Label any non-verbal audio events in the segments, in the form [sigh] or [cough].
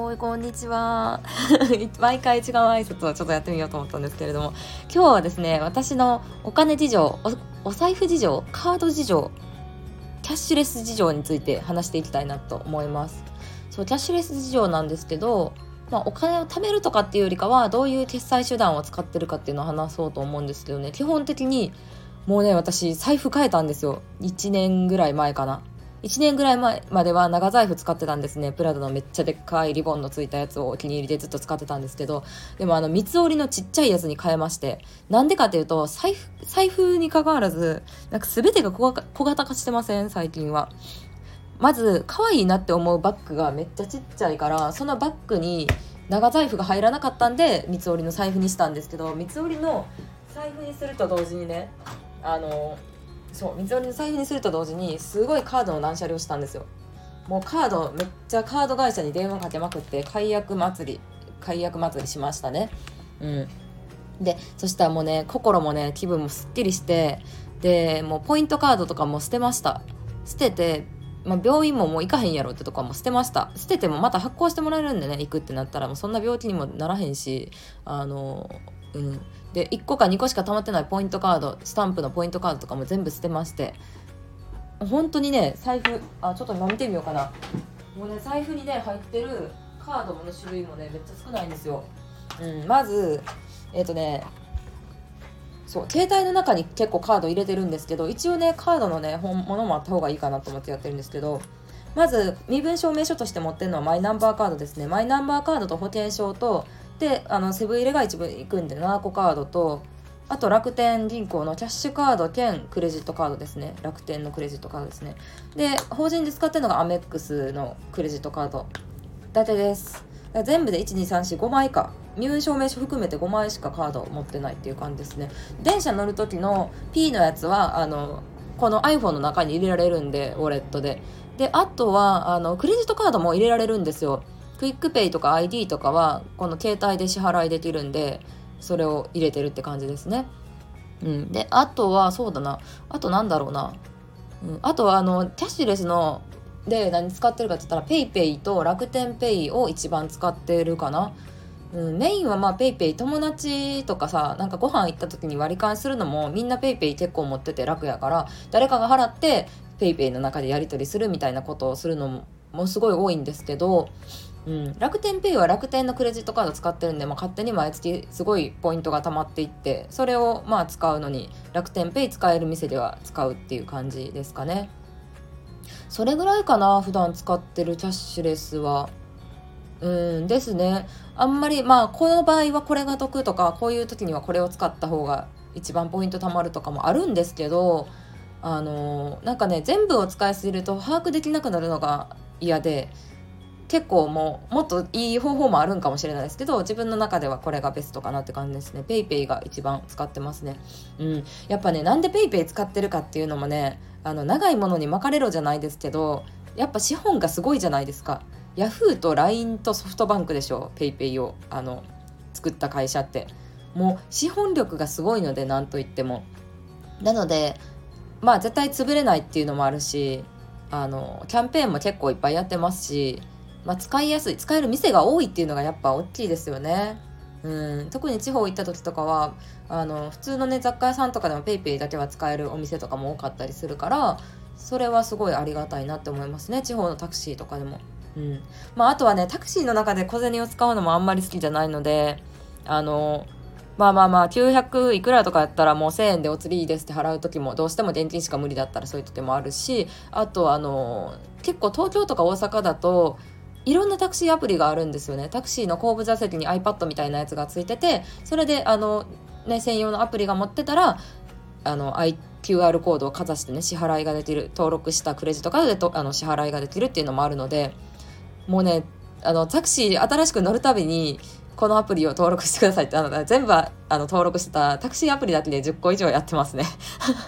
ここんにちは。[laughs] 毎回違う挨拶をちょっとやってみようと思ったんですけれども。今日はですね私のお金事情お財布事情カード事情キャッシュレス事情について話していきたいなと思います。そうキャッシュレス事情なんですけどまあ、お金を貯めるとかっていうよりかはどういう決済手段を使ってるかっていうのを話そうと思うんですけどね。基本的にもうね私財布変えたんですよ。1年ぐらい前かな。1年ぐらい前までは長財布使ってたんですね。プラダのめっちゃでっかいリボンのついたやつをお気に入りでずっと使ってたんですけど。でもあの三つ折りのちっちゃいやつに変えまして。なんでかっていうと財布財布に関わらずなんか全てが小型化してません？最近は。まず可愛いなって思うバッグがめっちゃちっちゃいからそのバッグに長財布が入らなかったんで三つ折りの財布にしたんですけど三つ折りの財布にすると同時にねあのそう三つ折りの財布にすると同時にすごいカードの断捨離をしたんですよ。もうカードめっちゃカード会社に電話かけまくって解約祭り解約祭りしましたね。うん。でそしたらもうね心もね気分もすっきりしてでもうポイントカードとかも捨てました。捨てて、まあ、病院ももう行かへんやろってとかも捨てました。捨ててもまた発行してもらえるんでね行くってなったらもうそんな病気にもならへんしあのうん。で1個か2個しか溜まってないポイントカードスタンプのポイントカードとかも全部捨てまして。本当にね財布あちょっと今見てみようかな。もうね財布にね入ってるカードもね種類もねめっちゃ少ないんですよ、うん、まずえっ、ー、とねそう携帯の中に結構カード入れてるんですけど一応ねカードのね本物もあった方がいいかなと思ってやってるんですけどまず身分証明書として持ってるのはマイナンバーカードですね。マイナンバーカードと保険証とであのセブン入れが一部行くんで7個カードとあと楽天銀行のキャッシュカード兼クレジットカードですね。楽天のクレジットカードですね。で法人で使ってるのがアメックスのクレジットカード。だけです。全部で12345枚か。身分証明書含めて5枚しかカード持ってないっていう感じですね。電車乗る時の P のやつはあのこの iPhone の中に入れられるんでウォレットで。であとはあのクレジットカードも入れられるんですよ。QUICPay とか iD とかはこの携帯で支払いできるんでそれを入れてるって感じですね。うん、であとはそうだな。あとなんだろうな、うん、あとはあのキャッシュレスので何使ってるかって言ったら PayPay と楽天 Pay を一番使ってるかな。うん、メインはまあ PayPay 友達とかさなんかご飯行った時に割り勘するのもみんな PayPay 結構持ってて楽やから誰かが払って PayPay の中でやり取りするみたいなことをするのももすごい多いんですけどうん、楽天ペイは楽天のクレジットカード使ってるんで、まあ、勝手に毎月すごいポイントが貯まっていってそれをまあ使うのに楽天ペイ使える店では使うっていう感じですかね。それぐらいかな普段使ってるキャッシュレスは。うんですね。あんまりまあこの場合はこれが得とかこういう時にはこれを使った方が一番ポイント貯まるとかもあるんですけどあのなんかね全部を使いすぎると把握できなくなるのが嫌で結構もうもっといい方法もあるんかもしれないですけど自分の中ではこれがベストかなって感じですね。PayPay が一番使ってますね。うん。やっぱねなんで PayPay 使ってるかっていうのもねあの長いものに巻かれろじゃないですけどやっぱ資本がすごいじゃないですか。Yahoo! と LINE とソフトバンクでしょ PayPay を。あの作った会社って。もう資本力がすごいので何と言っても。なのでまあ絶対潰れないっていうのもあるしあのキャンペーンも結構いっぱいやってますしまあ、使いやすい使える店が多いっていうのがやっぱ大きいですよね。うん、特に地方行った時とかはあの普通のね雑貨屋さんとかでも PayPay だけは使えるお店とかも多かったりするからそれはすごいありがたいなって思いますね地方のタクシーとかでも。うんまあ、あとはねタクシーの中で小銭を使うのもあんまり好きじゃないのであのまあまあまあ900いくらとかやったらもう1000円でお釣りいいですって払う時もどうしても現金しか無理だったらそういう時もあるしあとあの結構東京とか大阪だといろんなタクシーアプリがあるんですよね。タクシーの後部座席に iPad みたいなやつがついてて、それで、あの、ね、専用のアプリが持ってたら、あの、QR コードをかざしてね、支払いができる、登録したクレジットカードでとあの支払いができるっていうのもあるので、もうね、あの、タクシー新しく乗るたびに、このアプリを登録してくださいってあの全部あの登録してたタクシーアプリだけで10個以上やってますね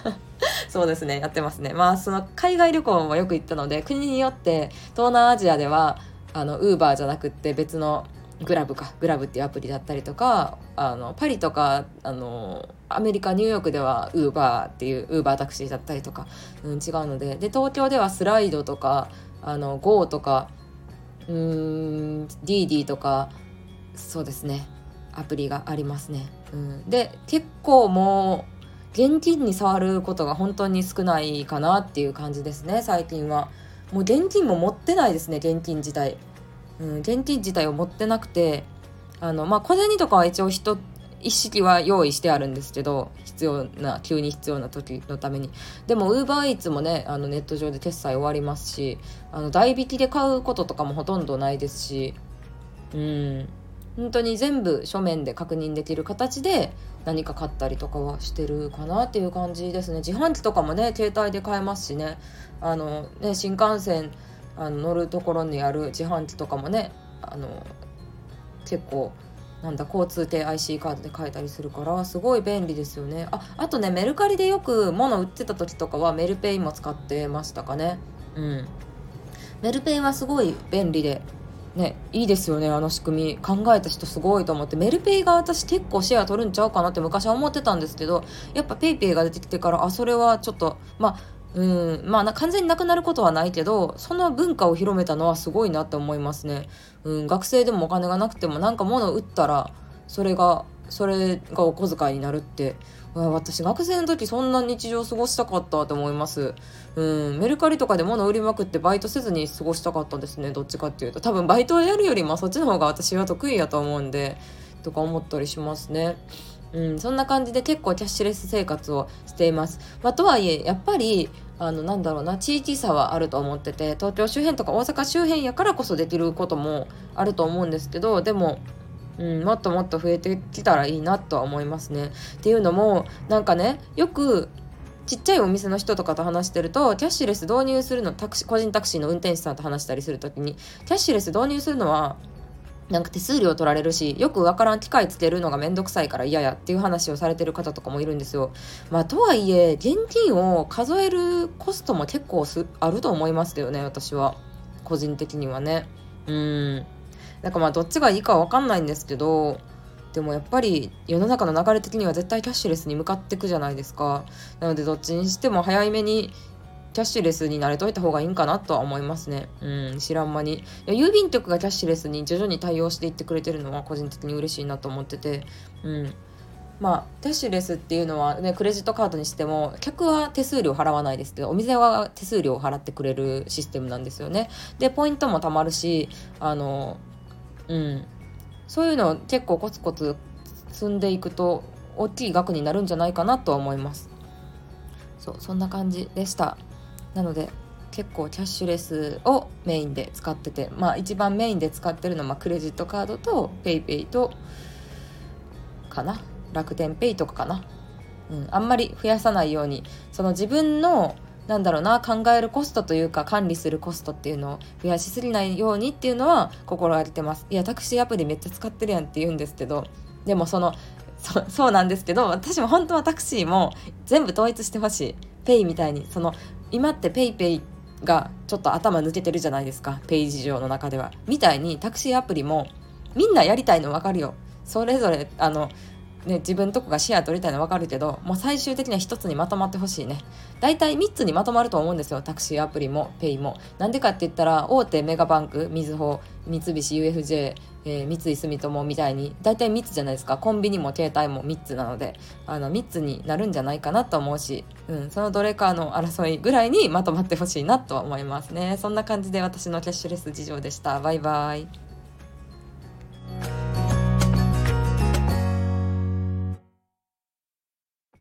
[laughs] そうですねやってますねまあその海外旅行もよく行ったので国によって東南アジアではあのウーバーじゃなくって別のグラブか。グラブっていうアプリだったりとかあのパリとかあのアメリカニューヨークではウーバーっていうウーバータクシーだったりとか、うん、違うので。で東京ではスライドとかあの GO とかうーん DD とかそうですね。アプリがありますね。うん、で結構もう現金に触ることが本当に少ないかなっていう感じですね最近は。もう現金も持ってないですね現金自体。うん、現金自体を持ってなくてあのまあ小銭とかは一応一一式は用意してあるんですけど必要な急に必要な時のためにでもウーバーイーツもねあのネット上で決済終わりますしあの代引きで買うこととかもほとんどないですしうん本当に全部書面で確認できる形で何か買ったりとかはしてるかなっていう感じですね。自販機とかもね携帯で買えますしね。あのね新幹線あの乗るところにある自販機とかもねあの結構なんだ交通系 IC カードで買えたりするからすごい便利ですよね。ああとねメルカリでよく物売ってた時とかはメルペイも使ってましたかね。うん。メルペイはすごい便利でねいいですよねあの仕組み。考えた人すごいと思って。メルペイが私結構シェア取るんちゃうかなって昔は思ってたんですけどやっぱ PayPay が出てきてからあそれはちょっとまあうんまあ完全になくなることはないけどその文化を広めたのはすごいなって思いますね、うん、学生でもお金がなくてもなんか物を売ったらそれがそれがお小遣いになるって私学生の時そんな日常過ごしたかったと思います。うんメルカリとかで物売りまくってバイトせずに過ごしたかったですね。どっちかっていうと。多分バイトをやるよりもそっちの方が私は得意やと思うんでとか思ったりしますね。うん、そんな感じで結構キャッシュレス生活をしています。まあ、とはいえやっぱりあのなんだろうな地域差はあると思ってて東京周辺とか大阪周辺やからこそできることもあると思うんですけどでもうん、もっともっと増えてきたらいいなとは思いますね。っていうのもなんかねよくちっちゃいお店の人とかと話してるとキャッシュレス導入するのタクシ個人タクシーの運転手さんと話したりする時にキャッシュレス導入するのはなんか手数料取られるしよくわからん機械つけるのがめんどくさいから嫌やっていう話をされてる方とかもいるんですよ。まあとはいえ現金を数えるコストも結構あると思いますけどね私は個人的にはね。うんなんかまあどっちがいいかわかんないんですけどでもやっぱり世の中の流れ的には絶対キャッシュレスに向かっていくじゃないですか。なのでどっちにしても早めにキャッシュレスに慣れといた方がいいんかなとは思いますね。うん、知らん間に。いや郵便局がキャッシュレスに徐々に対応していってくれてるのは個人的に嬉しいなと思ってて、うん。まあ、キャッシュレスっていうのは、ね、クレジットカードにしても客は手数料払わないですけどお店は手数料を払ってくれるシステムなんですよね。でポイントも貯まるしあの、うん、そういうのを結構コツコツ積んでいくと大きい額になるんじゃないかなとは思います。そうそんな感じでした。なので結構キャッシュレスをメインで使っててまあ一番メインで使ってるのはクレジットカードと PayPay とかな？楽天ペイとかかな、うん、あんまり増やさないようにその自分のなんだろうな考えるコストというか管理するコストっていうのを増やしすぎないようにっていうのは心がけてます。いやタクシーアプリめっちゃ使ってるやんって言うんですけどでもそのそそうなんですけど私も本当はタクシーも全部統一してほしい。ペイみたいにその今って PayPay がちょっと頭抜けてるじゃないですか。ページ上の中では。みたいにタクシーアプリもみんなやりたいの分かるよ。それぞれあのね、自分とこがシェア取りたいの分かるけどもう最終的には1つにまとまってほしいね。大体3つにまとまると思うんですよ。タクシーアプリもペイも。なんでかって言ったら大手メガバンクみずほ三菱 UFJ、えー、三井住友みたいに大体3つじゃないですか。コンビニも携帯も3つなのであの3つになるんじゃないかなと思うし、うん、そのどれかの争いぐらいにまとまってほしいなと思いますね。そんな感じで私のキャッシュレス事情でした。バイバイ。